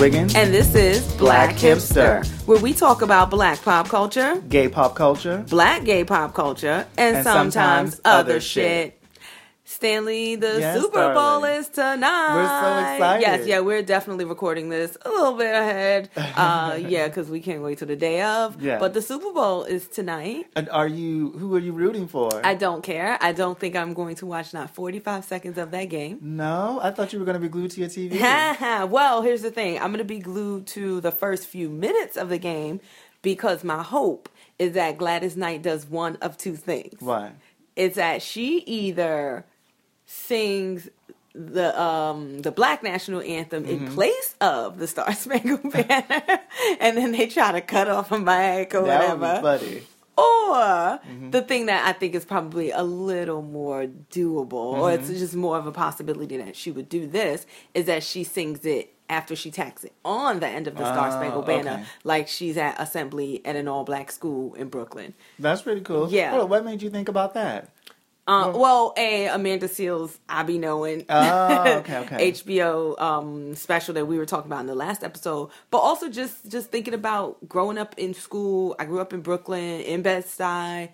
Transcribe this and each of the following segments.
Wiggins. And this is Black, Black Hipster, Hipster. where we talk about black pop culture, Gay pop culture. black gay pop culture, and, And sometimes, sometimes other other shit. shit. Stanley, the Yes, Super Bowl darling. is tonight. We're so excited. Yes, yeah, we're definitely recording this a little bit ahead. Uh, yeah, because we can't wait till the day of. Yeah. But the Super Bowl is tonight. And are you? Who are you rooting for? I don't care. I don't think I'm going to watch not 45 seconds of that game. no, I thought you were going to be glued to your TV. well, here's the thing. I'm going to be glued to the first few minutes of the game because my hope is that Gladys Knight does one of two things. What? It's that she either sings the um the black national anthem in mm-hmm. place of the Star Spangled Banner, and then they try to cut off a mic or That would whatever. be funny. Or mm-hmm. the thing that I think is probably a little more doable, or it's mm-hmm. just more of a possibility that she would do this, is that she sings it after she tacks it on the end of the Star Oh, Spangled Banner, okay. like she's at assembly at an all black school in Brooklyn. That's pretty cool. Yeah. On, what made you think about that? Uh, well, a Amanda Seales, I be knowing. Oh, okay, okay. HBO um, special that we were talking about in the last episode, but also just just thinking about growing up in school. I grew up in Brooklyn, in Bed Stuy.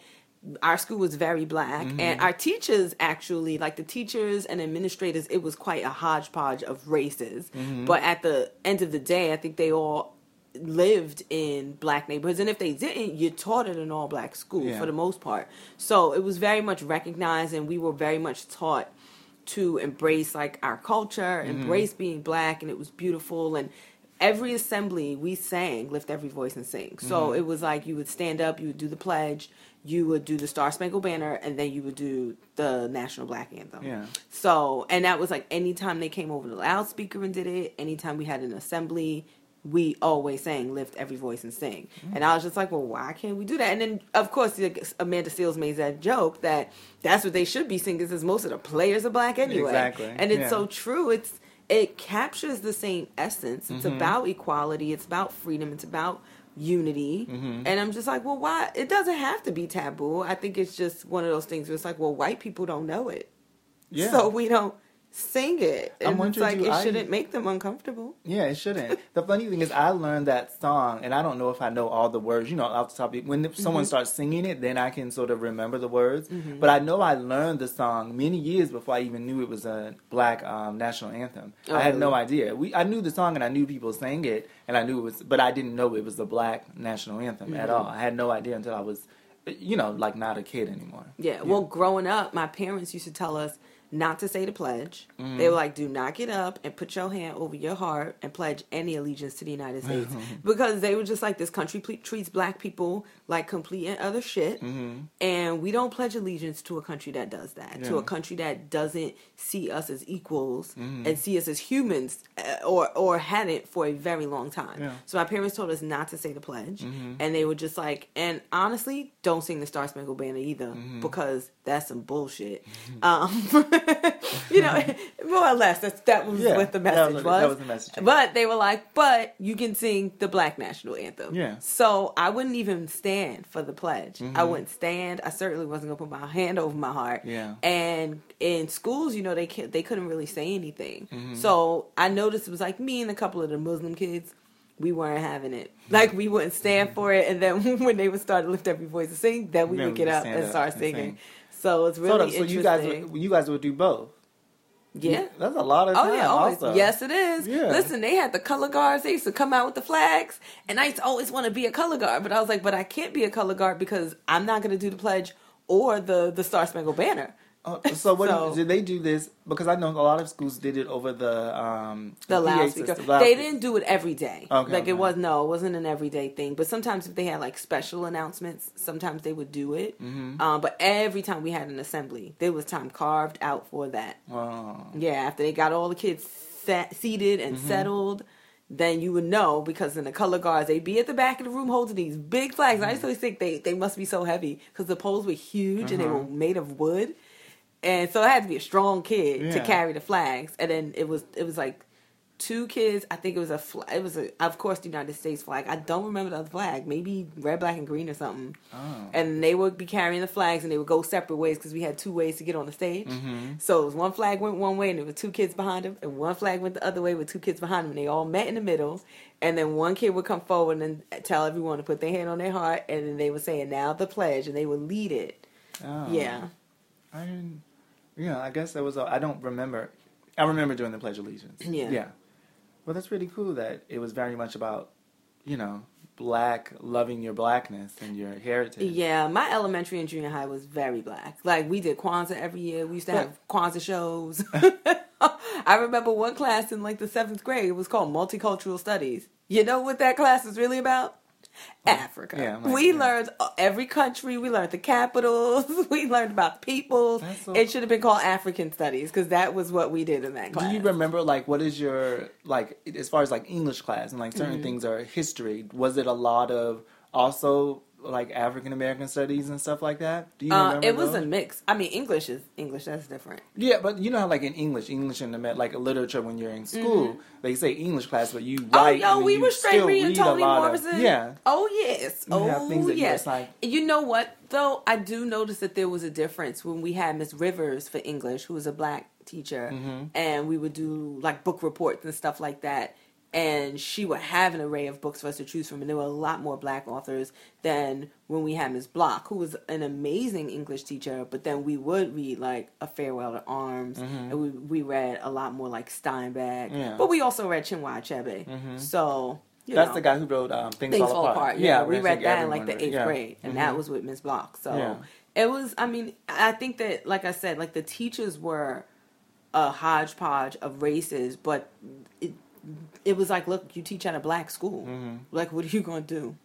Our school was very black, Mm-hmm. and our teachers actually, like the teachers and administrators, it was quite a hodgepodge of races. Mm-hmm. But at the end of the day, I think they all lived in black neighborhoods and if they didn't you taught at an all black school Yeah. for the most part. So it was very much recognized and we were very much taught to embrace like our culture mm-hmm. embrace being black and it was beautiful and every assembly we sang lift every voice and sing. So mm-hmm. it was like you would stand up you would do the pledge you would do the star spangled banner and then you would do the national black anthem. Yeah. so, and that was like anytime they came over the loudspeaker and did it, anytime we had an assembly, we always sang lift every voice and sing. And I was just like, well, why can't we do that? And then, of course, Amanda Seales made that joke that that's what they should be singing since most of the players are black anyway. Exactly, And it's yeah. so true. It's it captures the same essence. It's Mm-hmm. about equality. It's about freedom. It's about unity. Mm-hmm. And I'm just like, well, why? It doesn't have to be taboo. I think it's just one of those things where it's like, well, white people don't know it. Yeah. So we don't sing it. I'm And it's like it I- shouldn't make them uncomfortable. Yeah, it shouldn't. the funny thing is, I learned that song, and I don't know if I know all the words. You know, off the top. Of, when someone Mm-hmm. starts singing it, then I can sort of remember the words. But I know I learned the song many years before I even knew it was a black um, national anthem. Oh, I had no idea. We I knew the song and I knew people sang it, and I knew it was, but I didn't know it was the black national anthem at Mm-hmm. all. I had no idea until I was, you know, like not a kid anymore. Yeah. Well, growing up, my parents used to tell us not to say the pledge. Mm-hmm. They were like, "Do not get up and put your hand over your heart and pledge any allegiance to the United States," because they were just like, "This country ple- treats black people like complete and other shit, and we don't pledge allegiance to a country that does that, to Mm-hmm. A country that doesn't see us as equals Mm-hmm. and see us as humans, uh, or or hadn't for a very long time." Yeah. Mm-hmm. So my parents told us not to say the pledge, and they were just like, and honestly, don't sing the Star Spangled Banner either Mm-hmm. because that's some bullshit. Um, you know, more or less, that's, that was Yeah, what the that message was- was. that was the message. But they were like, but you can sing the Black National Anthem. Yeah. So I wouldn't even stand for the pledge. I Mm-hmm. wouldn't stand. I certainly wasn't gonna put my hand over my heart. Yeah. And in schools, you know, they can't, they couldn't really say anything. Mm-hmm. So I noticed it was like me and a couple of the Muslim kids. We weren't having it. Like we wouldn't stand for it, and then when they would start to lift every voice and sing, then we Then would we get would up and up start and singing. sing. So it's So, really so interesting. you guys, would, you guys would do both. yeah. That's a lot of time. Oh yeah, always. Also. Yes, it is. Yeah. Listen, they had the color guards. They used to come out with the flags, and I used to always want to be a color guard. But I was like, but I can't be a color guard because I'm not going to do the pledge or the the Star Spangled Banner. Uh, so what So- did they do this? Because I know a lot of schools did it over the um The PA loudspeaker. They didn't do it every day. Okay, like okay. it was no, it wasn't an everyday thing. But sometimes if they had like special announcements, sometimes they would do it. Mm-hmm. Um, but every time we had an assembly, there was time carved out for that. Wow. Yeah, after they got all the kids sat, seated and Mm-hmm. settled, then you would know because in the color guards they'd be at the back of the room holding these big flags. I used to always think they they must be so heavy because the poles were huge and they Uh-huh. were made of wood, and so it had to be a strong kid to carry the flags. And then it was it was like two kids. I think it was a flag. It was a, of course, the United States flag. I don't remember the other flag. Maybe red, black, and green or something. Oh. And they would be carrying the flags, and they would go separate ways because we had two ways to get on the stage. Mm-hmm. So it was one flag went one way, and there were two kids behind him, and one flag went the other way with two kids behind him. And they all met in the middle, and then one kid would come forward and tell everyone to put their hand on their heart, and then they would say, "And now the pledge," and they would lead it. Oh. Yeah. I didn't. Yeah, I guess that was. I don't remember. I remember doing the Pledge of Allegiance. Yeah. Yeah. Well, that's really cool that it was very much about, you know, black loving your blackness and your heritage. Yeah, my elementary and junior high was very black. Like we did Kwanzaa every year. We used to have Kwanzaa shows. I remember one class in like the seventh grade. It was called Multicultural Studies. You know what that class is really about? Africa. Yeah, like, we yeah. learned uh, every country. We learned the capitals. We learned about peoples. So- it should have been called African Studies because that was what we did in that class. Do you remember like what is your like as far as like English class and like certain Mm-hmm. things are history? Was it a lot of also like African American studies and stuff like that? Do you Uh, remember? it was those? a mix. I mean, English is English. That's different. Yeah, but you know how like in English, English in the med- like literature when you're in school, they say English class, but you Mm-hmm. Oh, write. yo, and we were straight reading Toni lot of- Morrison. yeah, Oh yes. Oh yes. like- you know what though? I do notice that there was a difference when we had Miss Rivers for English, who was a black teacher, Mm-hmm. and we would do like book reports and stuff like that. And she would have an array of books for us to choose from, and there were a lot more black authors than when we had Miss Block, who was an amazing English teacher. But then we would read like A Farewell to Arms, and we we read a lot more like Steinbeck. Mm-hmm. Yeah. But we also read Chinua Achebe. So you that's know the guy who wrote um, Things, things Fall, Apart. Yeah, I we read that in like the eighth yeah. grade, and Mhm. that was with Miss Block. So Yeah. it was. I mean, I think that, like I said, like the teachers were a hodgepodge of races, but it it was like, look, you teach at a black school. Mm-hmm. Like, what are you gonna do?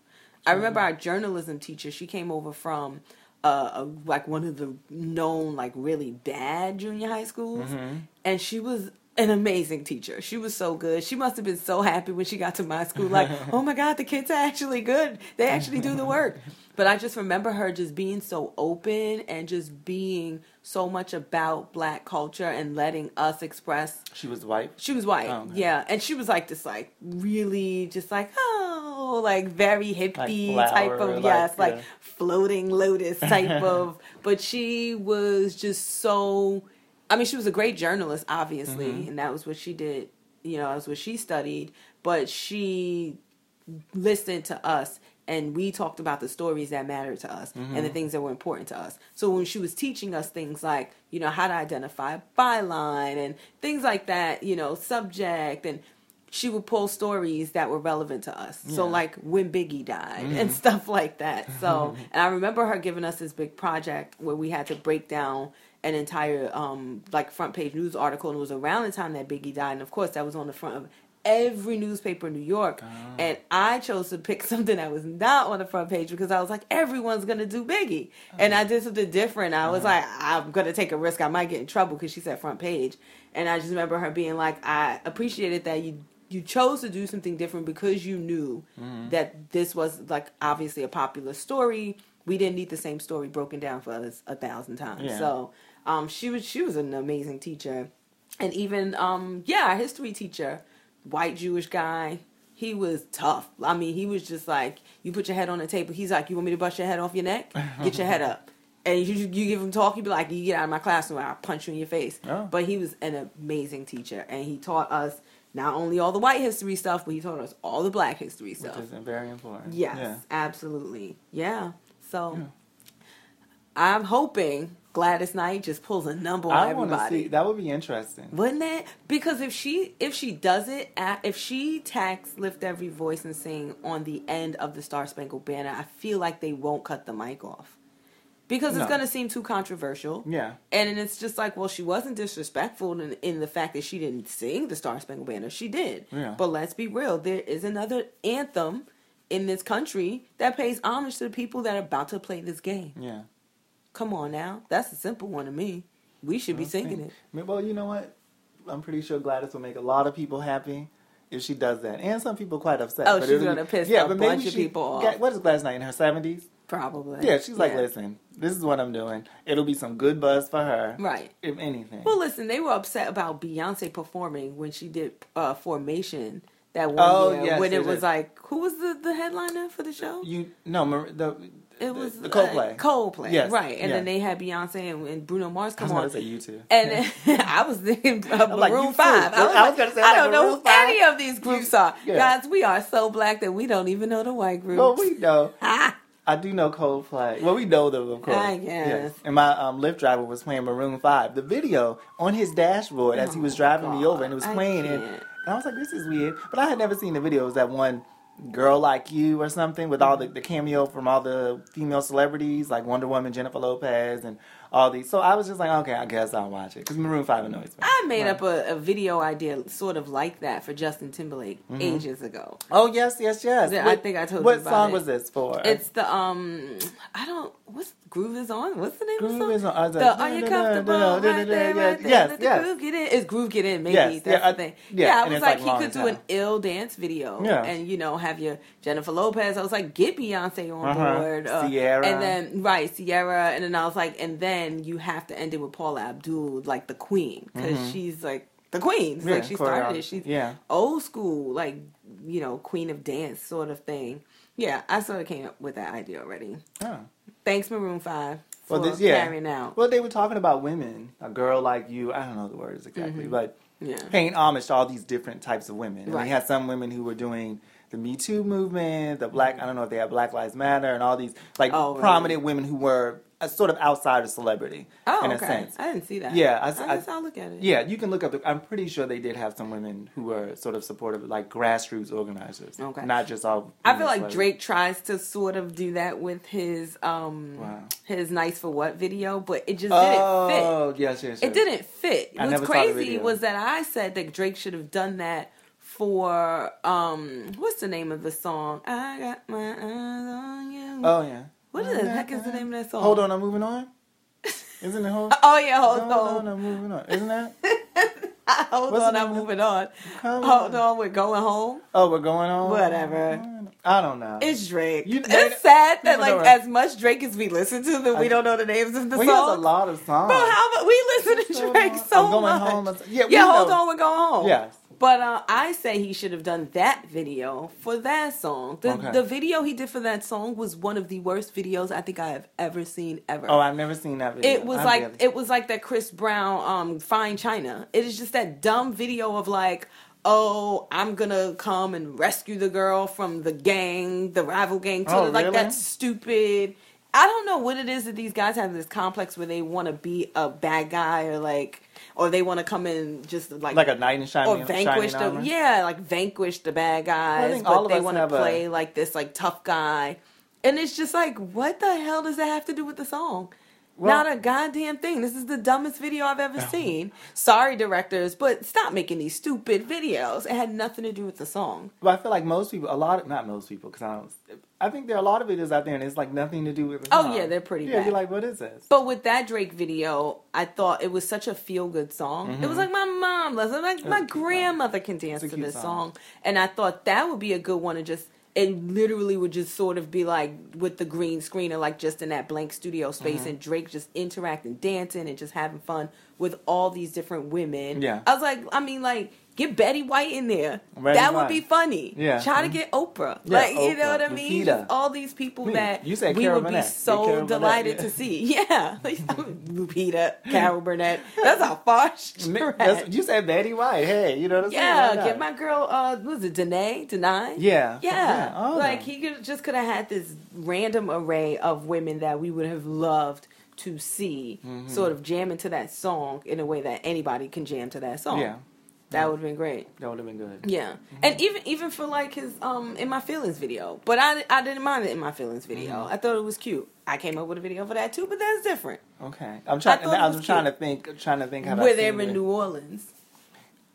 I remember our journalism teacher. She came over from. Uh, a, like one of the known like really bad junior high schools, Mm-hmm. and she was an amazing teacher. She was so good. She must have been so happy when she got to my school. Like, oh my god, the kids are actually good. They actually do the work. But I just remember her just being so open and just being so much about black culture and letting us express She was white. she was white, Oh, okay. yeah, and she was like this, like really, just like oh, like very hippie flower, type of like, yes, like floating lotus type of. But she was just so. I mean, she was a great journalist, obviously, Mm-hmm. and that was what she did. You know, that was what she studied. But she listened to us and we talked about the stories that mattered to us and the Mm-hmm. things that were important to us. So when she was teaching us things like, you know, how to identify a byline and things like that, you know, subject and she would pull stories that were relevant to us. So Yeah. Mm-hmm. like when Biggie died and stuff like that. So and I remember her giving us this big project where we had to break down an entire um like front page news article and it was around the time that Biggie died and of course that was on the front of every newspaper in New York. Ah. And I chose to pick something that was not on the front page because I was like everyone's going to do Biggie. Ah. And I did something different. I was ah. like I'm going to take a risk. I might get in trouble because she said front page. And I just remember her being like I appreciated that you you chose to do something different because you knew mm-hmm. that this was like obviously a popular story. We didn't need the same story broken down for us a thousand times. Yeah. so um, she was she was an amazing teacher, and even um, yeah, our history teacher, white Jewish guy. He was tough. I mean, he was just like, you put your head on the table. He's like, you want me to bust your head off your neck? Get your head up. And you, you give him talk, he'd be like, you get out of my classroom, I'll punch you in your face. Oh. But he was an amazing teacher, and he taught us not only all the white history stuff, but he taught us all the black history stuff. Which is very important. Yes, Yeah. absolutely. Yeah. So Yeah. I'm hoping Gladys Knight just pulls a number on I want to everybody. see. That would be interesting. Wouldn't it? Because if she if she does it, if she tacks "Lift Every Voice and Sing" on the end of the Star Spangled Banner, I feel like they won't cut the mic off because it's No. going to seem too controversial. Yeah. And it's just like, well, she wasn't disrespectful in, in the fact that she didn't sing the Star Spangled Banner. She did. Yeah. But let's be real. There is another anthem in this country that pays homage to the people that are about to play this game. Yeah. Come on now. That's a simple one to me. We should be singing it. Well, you know what? I'm pretty sure Gladys will make a lot of people happy if she does that, and some people quite upset. Oh, but she's be- gonna piss yeah, a but maybe bunch of she- people off. What is Gladys Knight in her 70s? Probably. Yeah, she's like, Yeah. listen, this is what I'm doing. It'll be some good buzz for her, Right. if anything. Well, listen, they were upset about Beyonce performing when she did uh, Formation that one Oh, year. yes, when it yes, was like, who was the, the headliner for the show? you no, Mar- the It was the Coldplay. Uh, Coldplay, Yes, right? And then they had Beyonce and, and Bruno Mars come I was on. you too. And then I was thinking of like, Maroon you Five. I was, I was like, gonna say, I like, don't know who 5? any of these groups are. Yeah. Guys, we are so black that we don't even know the white groups. well, we know. Ah, I do know Coldplay. Well, we know them, of course. I guess. Yes. And my um, Lyft driver was playing Maroon Five. The video on his dashboard as he was Oh, driving me over, and it was playing, and, and I was like, "This is weird." But I had never seen the video. It was that one girl like you or something with all the, mm-hmm. the cameo from all the female celebrities like Wonder Woman, Jennifer Lopez, and all these. So I was just like, "Okay, I guess I'll watch it" because Maroon Five annoys me. I made Right. up a, a video idea sort of like that for Justin Timberlake ages ago. Oh yes, yes, yes. Yeah, I think I told you What song it. was this for? It's the um, I don't. What's Groove is on? What's the name of the Groove song? is on. The Are You Comfortable? da, da, Right there, yeah, right there. Yes, Let the yes. groove get in. It's Groove Get In, maybe. Yes, That's yeah, I- the thing. yeah, Yeah, I was like, like he could do an ill dance video. Yeah. And, you know, have your Jennifer Lopez. I was like, get Beyonce on Uh-huh. board. uh, Ciara. And then, right, Ciara. And then I was like, and then you have to end it with Paula Abdul, like the queen. Because she's like, the queen. Mm-hmm. Yeah, like she started it. She's Yeah. old school, like, you know, queen of dance sort of thing. Yeah, I sort of came up with that idea already. Oh. Thanks, Maroon Five, for Well, this, yeah. carrying out. Well, they were talking about women, a girl like you. I don't know the words exactly, but Yeah. paying homage to all these different types of women. And Right. we had some women who were doing the Me Too movement, the Black. I don't know if they had Black Lives Matter, and all these like Oh, prominent women who were uh, sort of outside of celebrity Oh, in okay. a sense. I didn't see that. Yeah, I- I, I- guess I'll look at it. Yeah, you can look up. The, I'm pretty sure they did have some women who were sort of supportive, like grassroots organizers. Okay. not just all. I feel like. Drake tries to sort of do that with his um Wow. his "Nice for What" video, but it just didn't fit. Oh, yes, yes, yes. It didn't fit. I What's never saw the crazy was that I said that Drake should have done that for um what's the name of the song? I got my eyes on you. Oh yeah. What the heck is the name of that song? Hold on, I'm moving on. Isn't it hold? Oh yeah, hold Hold on. Hold on, I'm moving on. Isn't that? Hold What's on, I'm moving on. Come Hold on, we're going home. Oh, we're going on. Whatever. I don't know. It's Drake. You- it's sad that like as much Drake as we listen to, that we I- don't know the names of the well, songs. a lot of songs. Bro, how about we listen to Drake on. so I'm going much? home. Yeah, we yeah, hold on, we're going home. Yes. But uh, I say he should have done that video for that song. The, Okay. the video he did for that song was one of the worst videos I think I have ever seen ever. Oh, I've never seen that video. It was I like barely- it was like that Chris Brown um Fine China. It is just that dumb video of like, oh, I'm gonna come and rescue the girl from the gang, the rival gang. To Oh, like really? that stupid. I don't know what it is that these guys have this complex where they want to be a bad guy or like, or they want to come in just like like a knight in shining, or vanquish the armor. yeah, like vanquish the bad guys, think but they want to have a- play like this like tough guy, and it's just like, what the hell does that have to do with the song? Well- Not a goddamn thing. This is the dumbest video I've ever seen. Sorry, directors, but stop making these stupid videos. It had nothing to do with the song. But I feel like most people, a lot of not most people, because I don't. I think there are a lot of videos out there, and it's like nothing to do with. The song. Oh, yeah, they're pretty Yeah, bad. you're like, what is this? But with that Drake video, I thought it was such a feel good song. It was like my mom. Like my Mm-hmm. song. grandmother can dance to this song. song. And I thought that would be a good one to just it literally would just sort of be like with the green screen or like just in that blank studio space Mm-hmm. and Drake just interacting, dancing and just having fun with all these different women. Yeah. I was like, I mean like Get Betty White in there. Betty that would be funny. Yeah. Try to Mhm. get Oprah. Yeah, like you know what I mean? Just all these people Me. that You said we Carol would be Burnett. Get so Burnett, delighted yeah. to see. Yeah, Lupita, Carol Burnett. That's a far. That's- you said Betty White. Hey, you know what I'm saying? yeah, get my girl. Uh, was it Danai? Danai? Yeah. Yeah, all like he could, just could have had this random array of women that we would have loved to see Mm-hmm. sort of jam into that song in a way that anybody can jam to that song. Yeah. That would have been great. That would have been good. Yeah, and even even for like his um in my feelings video, but I I didn't mind it in my feelings video. Mm-hmm. I thought it was cute. I came up with a video for that too, but that's different. Okay. I'm trying. I'm was trying to think. Trying to think. I Where they're in? New Orleans.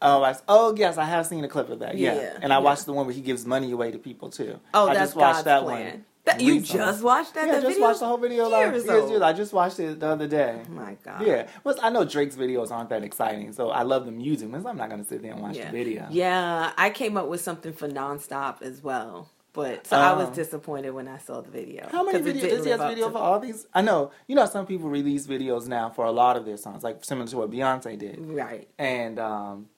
Oh, I, oh yes, I have seen a clip of that. Yeah, Yeah, and I yeah. watched the one where he gives money away to people too. Oh, I that's just watched God's that plan. one. That, you just watched that? Yeah, I just video? watched the whole video like Years. I just watched it the other day. Oh my god. Yeah, well, I know Drake's videos aren't that exciting, so I love the music, but I'm not gonna sit there and watch Yeah. the video. Yeah, I came up with something for nonstop as well. But so I was Oh. disappointed when I saw the video. How many videos does he have video to- for all these? I know. You know, some people release videos now for a lot of their songs, like similar to what Beyonce did. Right. And um,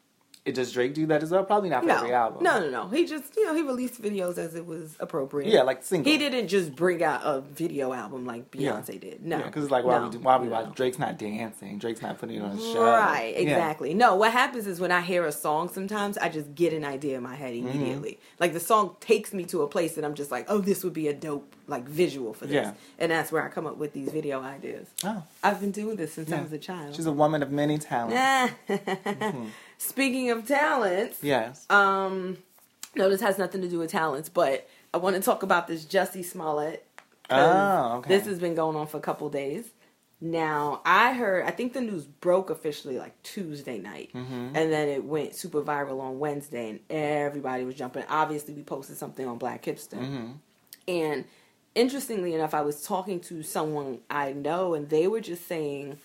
does Drake do that as well? Probably not for No, every album. no, no, no. He just, you know, he released videos as it was appropriate. Yeah, like single. He didn't just bring out a video album like Yeah. Beyonce did. No, because it's like why no, we do, why we no. watch Drake's not dancing, Drake's not putting it on a show. Right, Yeah. exactly. No, what happens is when I hear a song, sometimes I just get an idea in my head Mm-hmm. immediately. Like the song takes me to a place that I'm just like, oh, this would be a dope like visual for this, Yeah. and that's where I come up with these video ideas. Oh, I've been doing this since I was a child. she's a woman of many talents. Speaking of talents, Yes. um, no, this has nothing to do with talents, but I want to talk about this Jussie Smollett. Oh, okay. This has been going on for a couple days. Now, I heard, I think the news broke officially like Tuesday night, Mm-hmm. and then it went super viral on Wednesday, and everybody was jumping. Obviously, we posted something on Black Hipster. Mm-hmm. And interestingly enough, I was talking to someone I know, and they were just saying,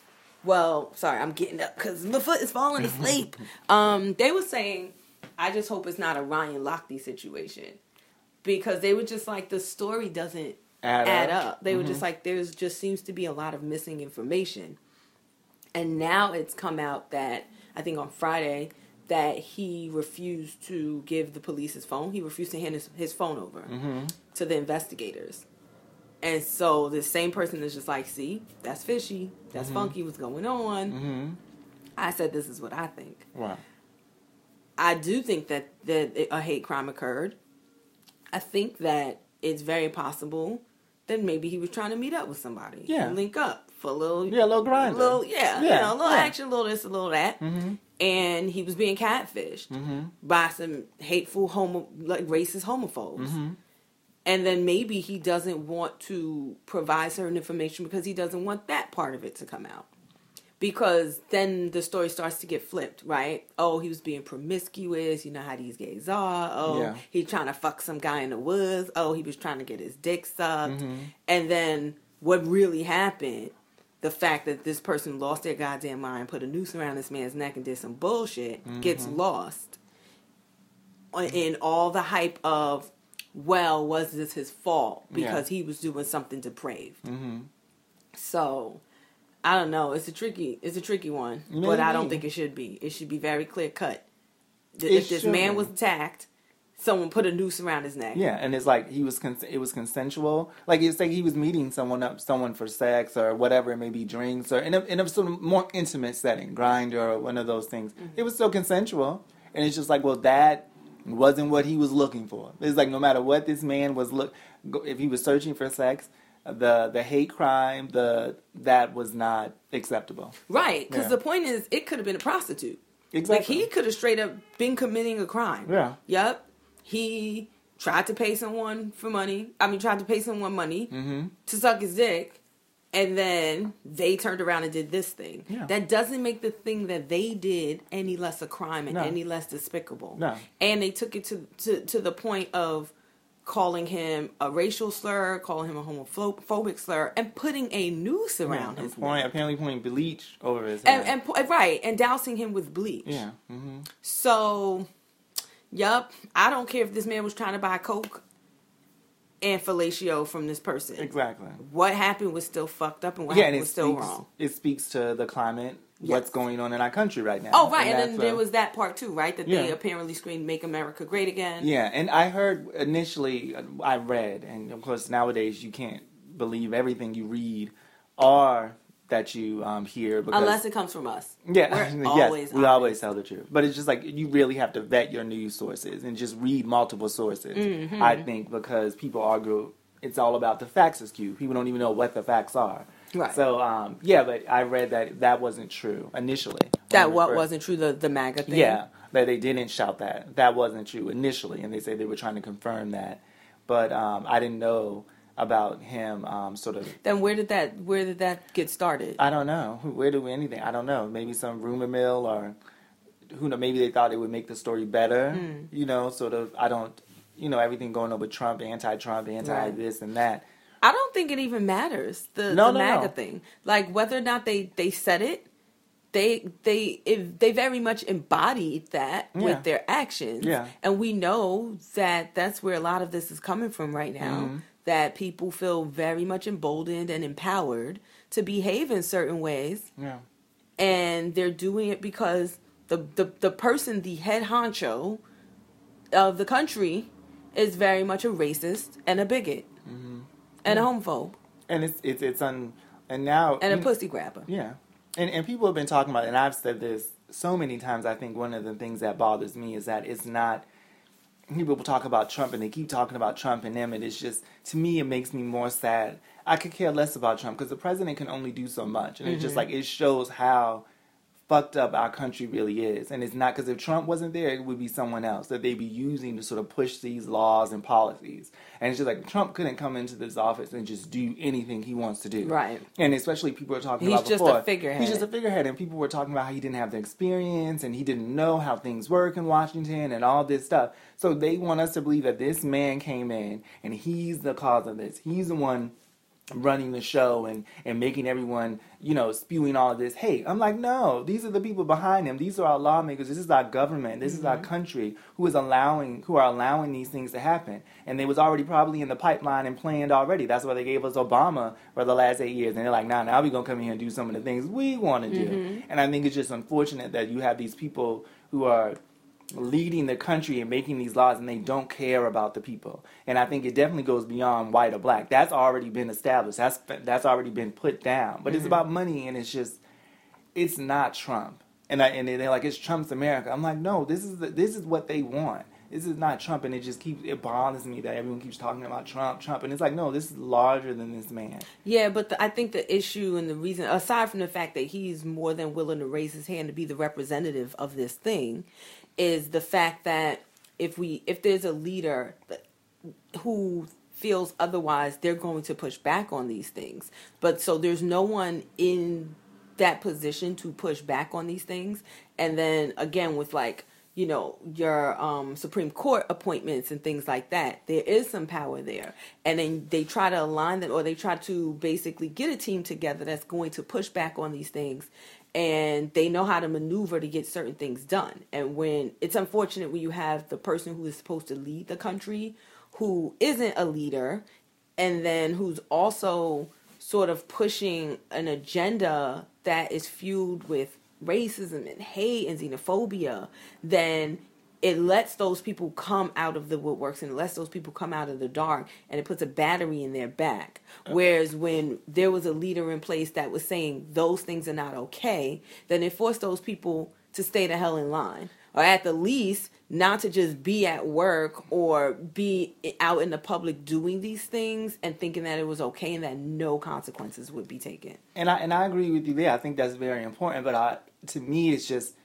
"Well, sorry, I'm getting up because my foot is falling asleep." um, they were saying, "I just hope it's not a Ryan Lochte situation," because they were just like, the story doesn't Add add, up. up. They were just like, there's just seems to be a lot of missing information, and now it's come out that I think on Friday that he refused to give the police his phone. He refused to hand his, his phone over Mm-hmm. to the investigators. And so the same person is just like, see, that's fishy. That's funky. What's going on? Mm-hmm. I said, this is what I think. Wow. I do think that, that a hate crime occurred. I think that it's very possible that maybe he was trying to meet up with somebody. Yeah. Link up for a little. Yeah, a little Grindr. Little, yeah, you know, a little yeah. action, a little this, a little that. Mm-hmm. And he was being catfished Mm-hmm. by some hateful homo, like racist homophobes. And then maybe he doesn't want to provide certain information because he doesn't want that part of it to come out. Because then the story starts to get flipped, right? Oh, he was being promiscuous. You know how these gays are. Oh, Yeah. he's trying to fuck some guy in the woods. Oh, he was trying to get his dick sucked. Mm-hmm. And then what really happened, the fact that this person lost their goddamn mind, put a noose around this man's neck and did some bullshit, gets Mm-hmm. lost in all the hype of, well, was this his fault because he was doing something depraved? Mm-hmm. So, I don't know. It's a tricky, it's a tricky one, but I don't think it should be. It should be very clear cut. If this man was attacked, someone put a noose around his neck. Yeah, and it's like he was cons- it was consensual. Like it's like he was meeting someone up, someone for sex or whatever it may be, drinks or in a in a sort of more intimate setting, Grindr or one of those things. Mm-hmm. It was still consensual, and it's just like, well, that wasn't what he was looking for. It's like no matter what this man was look, if he was searching for sex, the the hate crime, the that was not acceptable. Right, because Yeah. the point is, it could have been a prostitute. Exactly. Like he could have straight up been committing a crime. Yeah. Yep. He tried to pay someone for money. I mean, tried to pay someone money Mm-hmm. to suck his dick, and then they turned around and did this thing. Yeah. That doesn't make the thing that they did any less a crime and No. any less despicable. No. And they took it to, to to the point of calling him a racial slur, calling him a homophobic slur, and putting a noose around And his point, neck. apparently pointing bleach over his head. And, and right, and dousing him with bleach. yeah. Mm-hmm. So, yup, I don't care if this man was trying to buy coke and fellatio from this person. Exactly. What happened was still fucked up, and what yeah, and happened it was still speaks, wrong. it speaks to the climate, Yes. what's going on in our country right now. Oh, right, and, then there was that part too, right? That they apparently screamed "Make America Great Again." Yeah, and I heard initially, I read, and of course nowadays you can't believe everything you read or that you um, hear because Unless it comes from us. yeah, yes, always we always tell the truth. But it's just like you really have to vet your news sources and just read multiple sources. Mm-hmm. I think because people argue it's all about the facts is cute. People don't even know what the facts are. Right. So um, yeah, but I read that that wasn't true initially. That what first- wasn't true, the the MAGA thing. yeah, that they didn't shout that. That wasn't true initially, and they say they were trying to confirm that. But um, I didn't know about him. Um, sort of, Then where did that where did that get started? I don't know where do anything. I don't know. Maybe some rumor mill or who know. Maybe they thought it would make the story better. Hmm. You know, sort of. I don't. You know, everything going on with Trump, anti-Trump, anti-this and that. I don't think it even matters the, No, the no, MAGA no. thing. Like whether or not they they said it, they they if they very much embodied that Yeah. with their actions Yeah. and we know that that's where a lot of this is coming from right now Mm-hmm. That people feel very much emboldened and empowered to behave in certain ways Yeah. and they're doing it because the the, the person the head honcho of the country is very much a racist and a bigot Mm-hmm. and a homophobe And it's it's it's un and now and a pussy grabber Yeah. And and people have been talking about it, and I've said this so many times, I think one of the things that bothers me is that it's not people talk about Trump and they keep talking about Trump and them and it's just to me it makes me more sad. I could care less about Trump because the president can only do so much and it's just mm-hmm. like it shows how fucked up our country really is. And it's not because if Trump wasn't there, it would be someone else that they'd be using to sort of push these laws and policies. And it's just like Trump couldn't come into this office and just do anything he wants to do. Right. And especially people are talking He's about just a before. figurehead. He's just a figurehead, and people were talking about how he didn't have the experience and he didn't know how things work in Washington and all this stuff. So they want us to believe that this man came in and he's the cause of this. He's the one running the show and, and making everyone, you know, spewing all of this hate. I'm like, no, these are the people behind him. These are our lawmakers. This is our government. This is our mm-hmm. country who is allowing who are allowing these things to happen. And they was already probably in the pipeline and planned already. That's why they gave us Obama for the last eight years. And they're like, nah, now we're gonna come here and do some of the things we want to do. Mm-hmm. And I think it's just unfortunate that you have these people who are leading the country and making these laws and they don't care about the people. And I think it definitely goes beyond white or black. That's already been established. That's that's already been put down. But it's mm-hmm. about money and it's just it's not Trump. And I, and they're like it's Trump's America. I'm like, "No, this is the, this is what they want. This is not Trump." And it just keeps it bothers me that everyone keeps talking about Trump, Trump. And it's like, "No, this is larger than this man." Yeah, but the, I think the issue and the reason, aside from the fact that he's more than willing to raise his hand to be the representative of this thing, is the fact that if we if there's a leader who feels otherwise, they're going to push back on these things. But so there's no one in that position to push back on these things. And then again, with like you know your um, Supreme Court appointments and things like that, there is some power there. And then they try to align them, or they try to basically get a team together that's going to push back on these things. And they know how to maneuver to get certain things done. And when it's unfortunate when you have the person who is supposed to lead the country who isn't a leader and then who's also sort of pushing an agenda that is fueled with racism and hate and xenophobia, then it lets those people come out of the woodworks and it lets those people come out of the dark and it puts a battery in their back. Uh. Whereas when there was a leader in place that was saying those things are not okay, then it forced those people to stay the hell in line. Or at the least, not to just be at work or be out in the public doing these things and thinking that it was okay and that no consequences would be taken. And I and I agree with you there. I think that's very important. But I, to me, it's just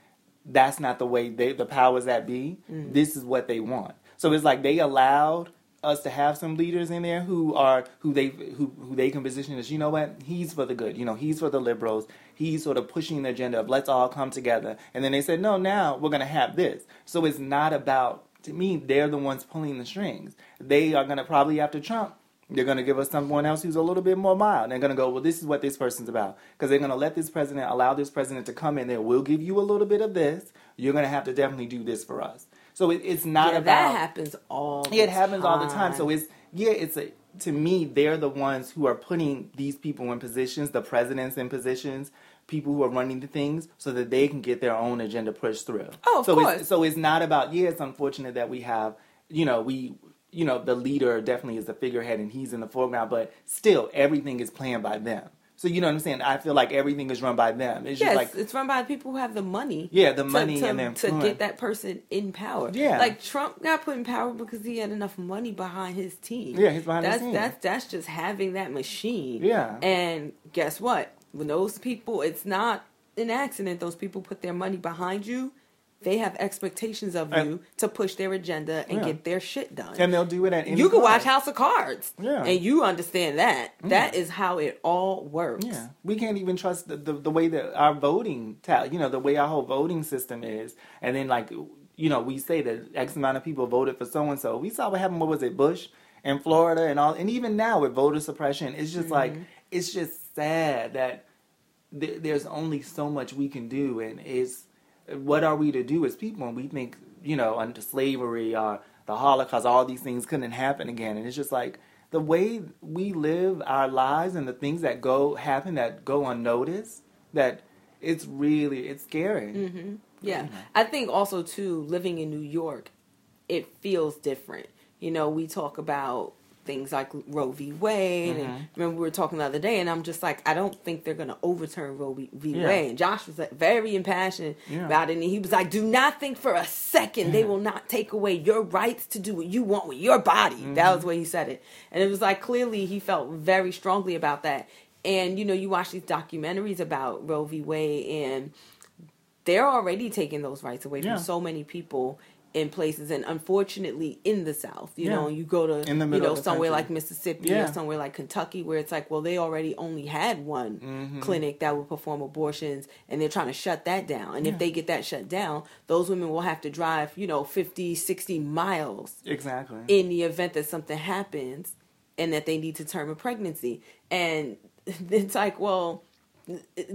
that's not the way they the powers that be. Mm. This is what they want. So it's like they allowed us to have some leaders in there who are who they who who they can position as you know what he's for the good. You know he's for the liberals. He's sort of pushing the agenda of let's all come together. And then they said no, now we're gonna have this. So it's not about to me. They're the ones pulling the strings. They are gonna probably after Trump. They're going to give us someone else who's a little bit more mild. They're going to go, well, this is what this person's about. Because they're going to let this president, allow this president to come in there. We'll give you a little bit of this. You're going to have to definitely do this for us. So it, it's not yeah, about. that happens all. The it happens all the time. So it's yeah, it's a to me they're the ones who are putting these people in positions, the presidents in positions, people who are running the things, so that they can get their own agenda pushed through. Oh, of so course. It's, so it's not about yeah. It's unfortunate that we have you know we you know the leader definitely is the figurehead and he's in the foreground, but still everything is planned by them. So you know what I'm saying? I feel like everything is run by them. It's Yes, just like it's run by the people who have the money. Yeah, the to- money to, and to get that person in power. Yeah. like Trump got put in power because he had enough money behind his team. Yeah, he's behind his that's, team. That's that's just having that machine. Yeah. and guess what? When those people, it's not an accident. Those people put their money behind you. They have expectations of And- you to push their agenda and Yeah. get their shit done. and they'll do it at any you can watch. House of Cards, Yeah. and you understand that. That is how it all works. Yeah, we can't even trust the, the, the way that our voting, ta- you know, the way our whole voting system is. And then, like, you know, we say that X amount of people voted for so and so. We saw what happened. What was it, Bush in Florida and all, and even now with voter suppression, it's just like Mm-hmm. it's just sad that th- there's only so much we can do, and is what are we to do as people? And we think, you know, under slavery or the Holocaust, all these things couldn't happen again, and it's just like the way we live our lives and the things that go happen that go unnoticed. That it's really it's scary. Mm-hmm. Yeah, I think also too living in New York, it feels different. You know, we talk about things like Roe v. Wade, Mm-hmm. and remember we were talking the other day, and I'm just like, I don't think they're going to overturn Roe v. v. Yeah. Wade. And Josh was like, very impassioned Yeah. about it, and he was like, Do not think for a second they will not take away your rights to do what you want with your body. That Mm-hmm. was the way he said it, and it was like clearly he felt very strongly about that. And you know, you watch these documentaries about Roe v. Wade, and they're already taking those rights away Yeah. from so many people in places and unfortunately in the south you Yeah. know you go to you know somewhere country. like mississippi Yeah. or somewhere like kentucky where it's like well they already only had one Mm-hmm. clinic that would perform abortions and they're trying to shut that down and Yeah. if they get that shut down those women will have to drive you know 50 60 miles Exactly. in the event that something happens and that they need to term a pregnancy. And it's like, well,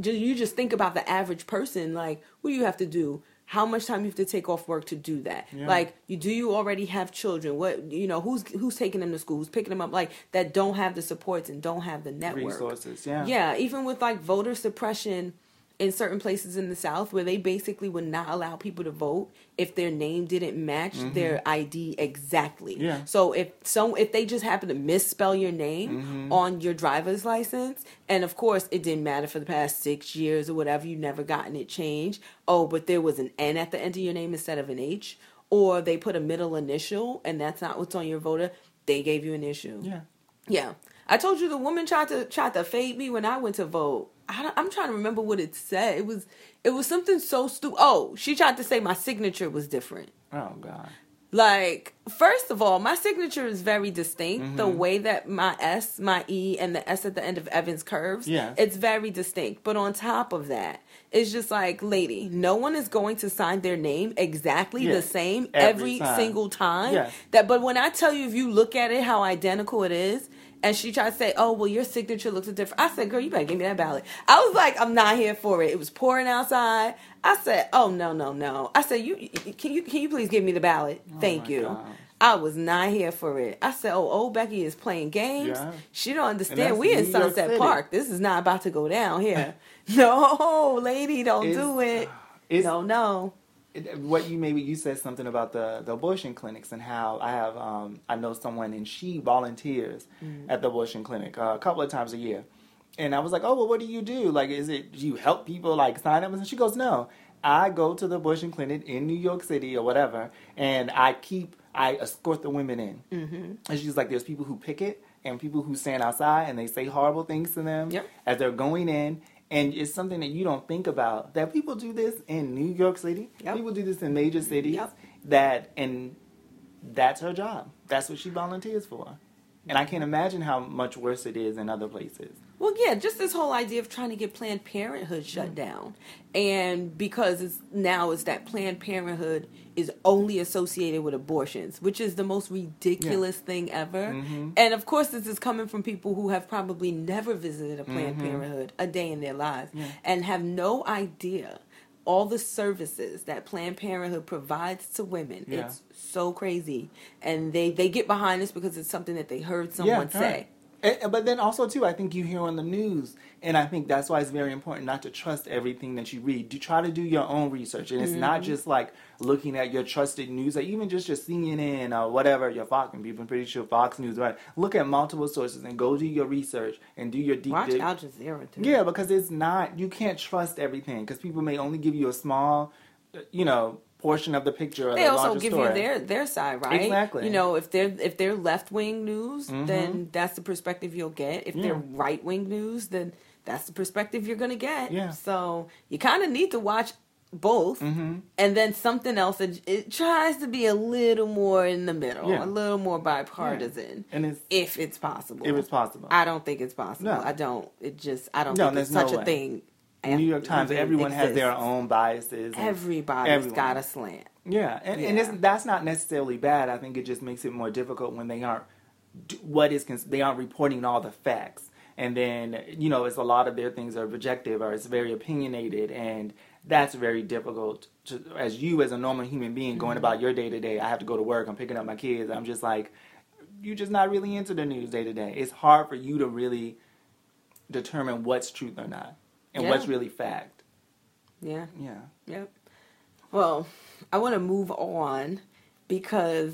you just think about the average person. Like, what do you have to do? How much time you have to take off work to do that? Yeah. Like, you do you already have children? What you know? Who's who's taking them to school? Who's picking them up? Like that don't have the supports and don't have the network. Resources. Yeah. Yeah, even with like voter suppression in certain places in the South where they basically would not allow people to vote if their name didn't match their ID exactly. Mm-hmm. Yeah. So if some if they just happen to misspell your name Mm-hmm. on your driver's license, and of course it didn't matter for the past six years or whatever, you never gotten it changed. Oh, but there was an N at the end of your name instead of an H, or they put a middle initial and that's not what's on your voter. They gave you an issue. Yeah. Yeah, I told you the woman tried to tried to fade me when I went to vote. I, am trying to remember what it said. It was it was something so stupid. Oh, she tried to say my signature was different. Oh God. Like, first of all, my signature is very distinct. The Mm-hmm. way that my S, my E, and the S at the end of Evans curves, Yes. it's very distinct. But on top of that, it's just like, lady, no one is going to sign their name exactly the same Every every, time. single time. Yes. That, but when I tell you, if you look at it, how identical it is. And she tried to say, "Oh, well, your signature looks different." I said, "Girl, you better give me that ballot." I was like, "I'm not here for it." It was pouring outside. I said, "Oh no, no, no!" I said, "You can you can you please give me the ballot? Thank you." God. I was not here for it. I said, "Oh, old Becky is playing games. Yeah. She don't understand. We in New Sunset. Park. This is not about to go down here. no, lady, don't It's- do it. No, no. It- what you maybe you said something about the the abortion clinics and how I have um I know someone and she volunteers Mm-hmm. at the abortion clinic uh, a couple of times a year, and I was like, oh well, what do you do? Like, is it do you help people like sign up? And she goes, no, I go to the abortion clinic in New York City or whatever, and I keep I escort the women in, mm-hmm. and she's like, there's people who picket and people who stand outside and they say horrible things to them Yep. as they're going in. And it's something that you don't think about that people do this in New York City. Yep. People do this in major cities. Yep. That and that's her job. That's what she volunteers for. And I can't imagine how much worse it is in other places. Well, yeah, just this whole idea of trying to get Planned Parenthood shut mm-hmm. down, and because it's now it's that Planned Parenthood is only associated with abortions, which is the most ridiculous thing ever. Mm-hmm. And of course, this is coming from people who have probably never visited a Planned Mm-hmm. Parenthood a day in their lives Yeah. and have no idea all the services that Planned Parenthood provides to women. Yeah. It's so crazy, and they they get behind this because it's something that they heard someone say. right. And- but then also too, I think you hear on the news, and I think that's why it's very important not to trust everything that you read. Do try to do your own research, and it's not Mm-hmm. just like looking at your trusted news, or even just your CNN or whatever your Fox. And people, pretty sure Fox News, right? Look at multiple sources and go do your research and do your deep. Watch dig. Al Jazeera too. Yeah, because it's not. You can't trust everything because people may only give you a small, uh, you know, portion of the picture. They the also give story. you their their side, right? Exactly. You know, if they're if they're left wing news, Mhm. then that's the perspective you'll get. If Yeah. they're right wing news, then that's the perspective you're gonna get. Yeah. So you kind of need to watch both, Mhm. and then something else that it tries to be a little more in the middle, Yeah. a little more bipartisan, and it's if it's possible. if it's possible. I don't think it's possible. No. I don't. It just. I don't No, think it's there's no such a way. thing. New York Times. Everyone has their own biases. and Everybody's everyone. got a slant. Yeah, and, and it's, that's not necessarily bad. I think it just makes it more difficult when they aren't what is they aren't reporting all the facts. And then you know it's a lot of their things are objective or it's very opinionated and that's very difficult to as you as a normal human being going mm-hmm. about your day to day i have to go to work i'm picking up my kids i'm just like you're just not really into the news day to day it's hard for you to really determine what's truth or not and Yeah. what's really fact Yeah. yeah Yep. Well, I want to move on because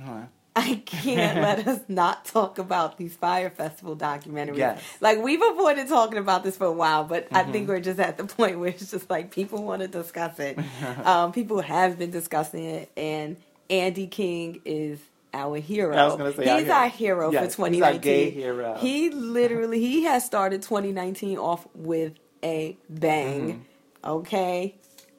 Huh. I can't let us not talk about these Fyre Festival documentaries. Yes. Like we've avoided talking about this for a while, but I Mm-hmm. think we're just at the point where it's just like people want to discuss it. um, people have been discussing it, and Andy King is our hero. I was gonna say our he's hero. our hero Yes, for he's our 2019. gay hero. He literally he has started 2019 off with a bang. Okay,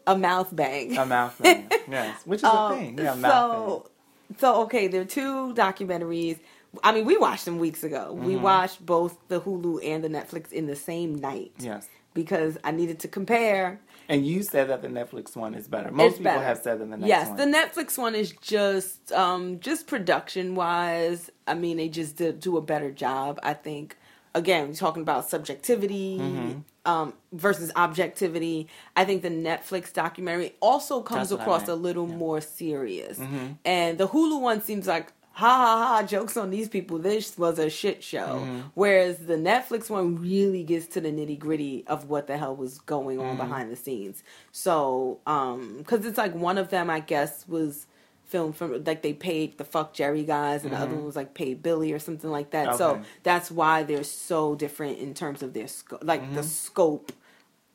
a mouth bang. Mm-hmm. a mouth bang. yes which is Um, a thing yeah a mouth so, so okay, there are two documentaries. I mean, we watched them weeks ago. We Mm-hmm. watched both the Hulu and the Netflix in the same night. yes Because I needed to compare. and you said that the netflix one is better most It's people better. have said that the next yes, one the Netflix one is just um just production wise. I mean, they just do a better job. I think. Again, we're talking about subjectivity Mm-hmm. um, versus objectivity. I think the Netflix documentary also comes what I across a little more serious, Mm-hmm. and the Hulu one seems like ha ha ha jokes on these people. This was a shit show. Mm-hmm. Whereas the Netflix one really gets to the nitty gritty of what the hell was going on Mm-hmm. behind the scenes. So, um, because it's like one of them, I guess, was filmed from like they paid the fuck Jerry guys, and the other one was like paid Billy or something like that. So Mm-hmm. That's why they're so different in terms of their scope, like the Mm-hmm. scope.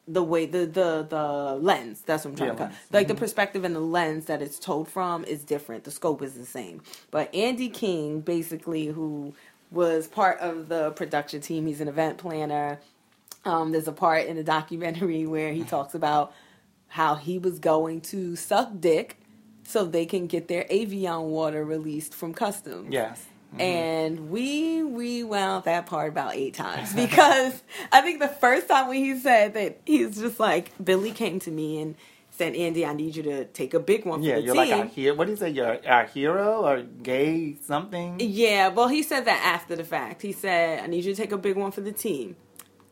The way the the the lens that's what I'm trying Yeah, to call lens. like the perspective and the lens that it's told from is different. The scope is the same. But Andy King, basically, who was part of the production team, he's an event planner. Um, there's a part in the documentary where he talks about how he was going to suck dick so they can get their Evian water released from customs. yes mm-hmm. And we rewound that part about eight times because I think the first time when he said that he's just like Billy came to me and said, "Andy, I need you to take a big one for yeah the you're team." like our hero what do you say you're our hero or gay something Yeah, well, he said that after the fact. He said, I need you to take a big one for the team.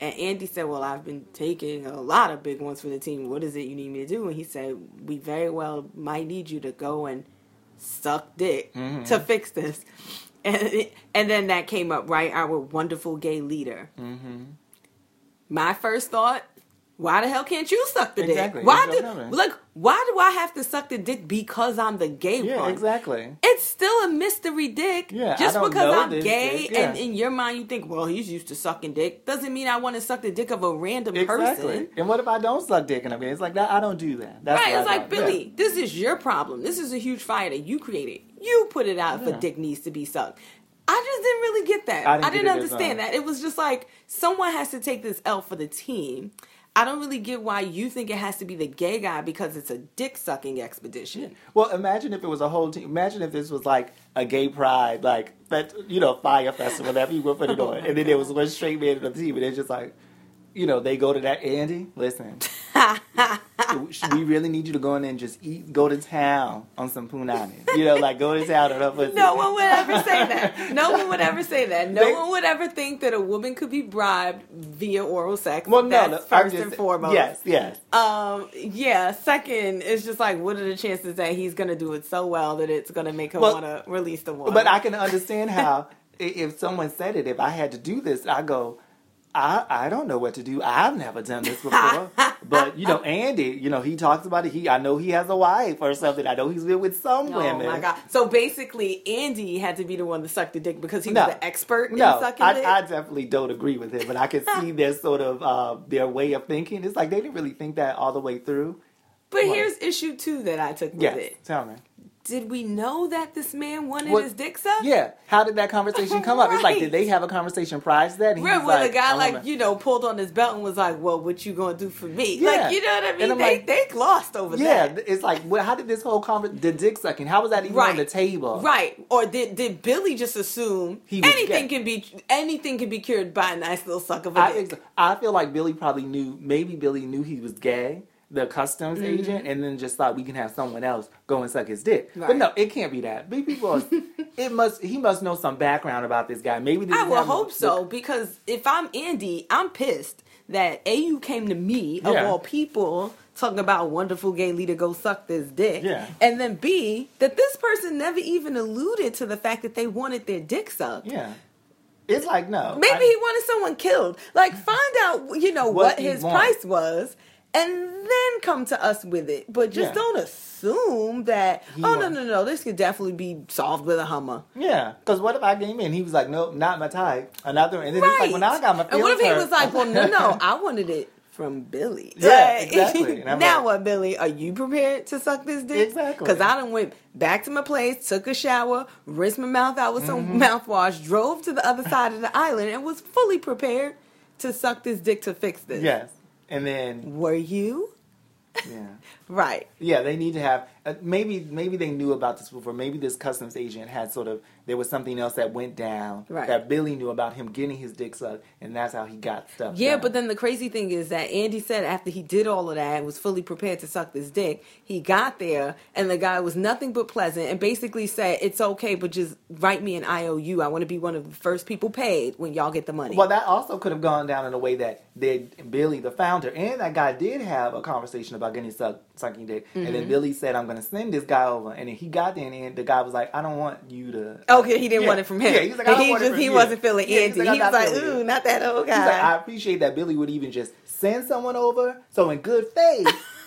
And Andy said, Well, I've been taking a lot of big ones for the team. What is it you need me to do? And he said, We very well might need you to go and suck dick Mm-hmm. to fix this. And, and then that came up, right? Our wonderful gay leader. mm-hmm. My first thought, why the hell can't you suck the Exactly. dick? Why do like why do I have to suck the dick because I'm the gay yeah one? exactly It's still a mystery dick. Yeah, Just because I'm gay dick, and in your mind you think, well, he's used to sucking dick, doesn't mean I want to suck the dick of a random exactly person. and what if i don't suck dick and i'm gay it's like that i don't do that That's right? It's I like, thought. Yeah. Billy, this is your problem. This is a huge fire that you created. You put it out Yeah. for dick needs to be sucked. I just didn't really get that. I I didn't didn't, it as understand that. It was just like someone has to take this L for the team. I don't really get why you think it has to be the gay guy because it's a dick sucking expedition. Well, imagine if it was a whole team. Imagine if this was like a gay pride, like you know, fire festival that people put it on, and then there was one straight man in the team, and it's just like, you know, they go to that Andy. Listen, we really need you to go in and just eat, go to town on some punani? You know, like go to town on pussy. No one would ever say that. No one would ever say that. No They- one would ever think that a woman could be bribed via oral sex. Well, no, That's no, I'm first just- and foremost. Yes, yes. Um. Yeah. Second, it's just like, what are the chances that he's gonna do it so well that it's gonna make her Well, want to release the water? But I can understand how if someone said it, if I had to do this, I go, I I don't know what to do. I've never done this before. but you know, Andy, you know, he talks about it. He I know he has a wife or something. I know he's been with some Oh women. my god! So basically, Andy had to be the one to suck the dick because he No. was the expert No, in sucking I. I definitely don't agree with him, but I can see their sort of uh, their way of thinking. It's like they didn't really think that all the way through. but What? here's issue two that I took with Yes, it. tell me. Did we know that this man wanted What- his dick sucked? Yeah, how did that conversation come up? It's like, did they have a conversation prior to that? And Right, where like, the guy like you know pulled on his belt and was like, "Well, what you gonna do for me?" Yeah. Like you know what I mean? They like- they lost over Yeah, that. it's like, well, how did this whole conversation, the dick sucking, how was that even on the table? Right. Or did did Billy just assume anything gay. can be anything can be cured by a nice little suck of a I, dick? I feel like Billy probably knew, maybe Billy knew he was gay, the customs Mm-hmm. agent and then just thought we can have someone else go and suck his dick. But no, it can't be that. Big people, it must. He must know some background about this guy. Maybe they I will hope so because if I'm Andy, I'm pissed that AU came to me of Yeah. all people talking about wonderful gay leader go suck this dick. Yeah. And then B, that this person never even alluded to the fact that they wanted their dick sucked. Yeah, it's like no. Maybe I- he wanted someone killed. Like find out, you know, What what, his price was. And then come to us with it, but just Yeah. don't assume that. He oh no no no! This could definitely be solved with a Hummer. Yeah, because what if I came in? He was like, "Nope, not my type." Another, and then it's like, "Well, now I got my." And what if he was like, "Well, no, no, I wanted it from Billy." Yeah, Like, exactly. Now like- what, Billy? Are you prepared to suck this dick? Exactly. Because I done went back to my place, took a shower, rinsed my mouth out with Mm-hmm. some mouthwash, drove to the other side of the island, and was fully prepared to suck this dick to fix this. yes, and then Were you? yeah. Right. Yeah, they need to have uh, maybe maybe they knew about this before. Maybe this customs agent had sort of there was something else that went down Right. that Billy knew about him getting his dick sucked, and that's how he got stuff. Yeah, done. but then the crazy thing is that Andy said after he did all of that and was fully prepared to suck this dick, he got there and the guy was nothing but pleasant and basically said, It's okay, but just write me an IOU. I want to be one of the first people paid when y'all get the money. Well, that also could have gone down in a way that they, Billy, the founder, and that guy did have a conversation about getting suck, sucking dick. And Mm-hmm. then Billy said, I'm going to send this guy over. And then he got there, and then the guy was like, I don't want you to. Okay, he didn't Yeah. want it from him. Yeah, he was like, I don't he just he you. wasn't feeling Yeah, Andy. like, he was like, ooh, you. not that old He's like, I appreciate that Billy would even just send someone over. So in good faith,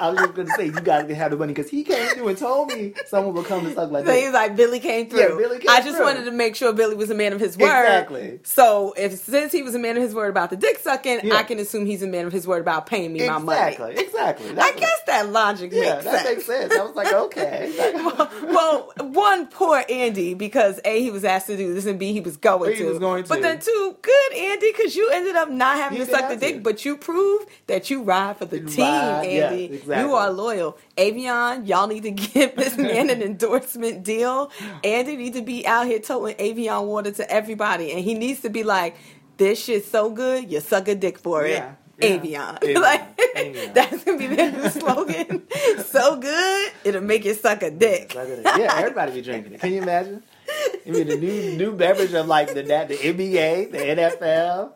I was just going to say, you guys can have the money because he came through and told me someone would come to suck like that. so he this. was like, Billy came through. Yeah, Billy came I just through. wanted to make sure Billy was a man of his word. Exactly. So if since he was a man of his word about the dick sucking, Yeah. I can assume he's a man of his word about paying me my money. Exactly, exactly. I what- guess that logic Yeah, makes that sense. makes sense. I was like, okay. well, one poor Andy because a he was asked to do this and b he was going He to. was going to. But then two, good Andy because you ended up not having You to suck the have dick, to. but you proved that you ride for the You team, ride, Andy. exactly. You are loyal. Evian, y'all need to give this man an endorsement deal. Andy need to be out here toting Evian water to everybody, and he needs to be like, "This shit's so good, you suck a dick for it." Yeah. Evian. Like Evian. that's gonna be their new slogan. so good, it'll make you suck a dick. Like it is. yeah, everybody be drinking it. Can you imagine? I mean, the new new beverage of like the that the NBA, the NFL.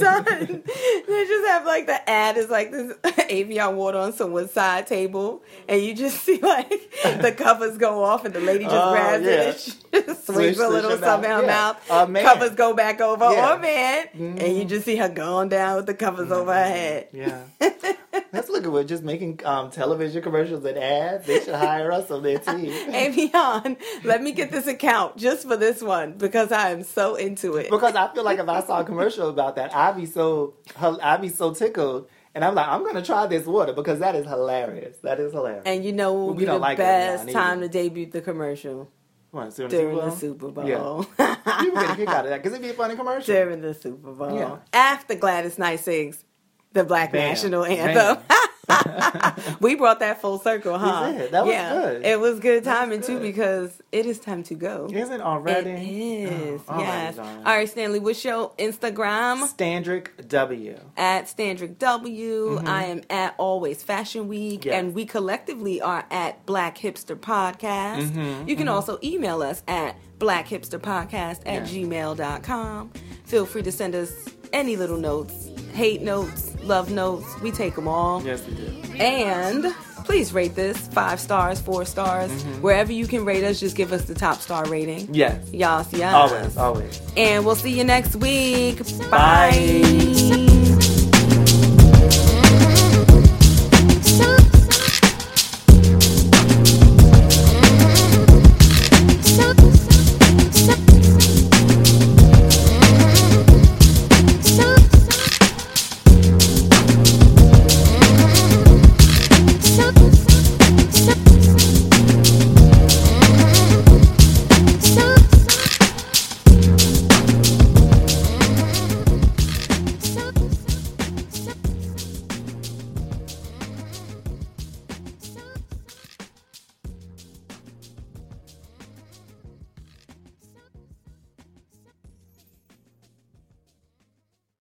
Done. They just have like the ad is like this Evian water on someone's side table, and you just see like the covers go off, and the lady just Oh, grabs yeah. it and she just Swish, a little it something out. in her Yeah. mouth. A man. Covers go back over, Yeah. or man, and you just see her going down with the covers over her head. Yeah. Let's look at we're just making um, television commercials and ads. They should hire us on their team. Evian, let me get this account just for this one because I am so into it. Because I feel like if I saw a commercial about that, I'd be so I'd be so tickled, and I'm like, I'm gonna try this water because that is hilarious. That is hilarious. And you know We be don't the like best either. time to debut the commercial? What, during During the Super Bowl? Bowl. Yeah. People get a kick out of that because it'd be a funny commercial. During the Super Bowl. Yeah. After Gladys Knight sings the Black Bam. National Anthem. we brought that full circle, huh? That was yeah. good. It was good That was timing too because it is time to go. Isn't it already? It is. Oh, all right, yes. darling. All right, Stanley, what's your Instagram? Standrick W. At Standrick W. I am at Always Fashion Week. Mm-hmm. Yes. And we collectively are at Black Hipster Podcast. Mm-hmm, you can also email us at blackhipsterpodcast at Yeah. gmail.com. Feel free to send us any little notes, hate notes, love notes. We take them all. Yes, we do. And please rate this five stars, four stars. Mm-hmm. Wherever you can rate us, just give us the top star rating. Yes. Yes, yes. Always, always. And we'll see you next week. Bye. Bye.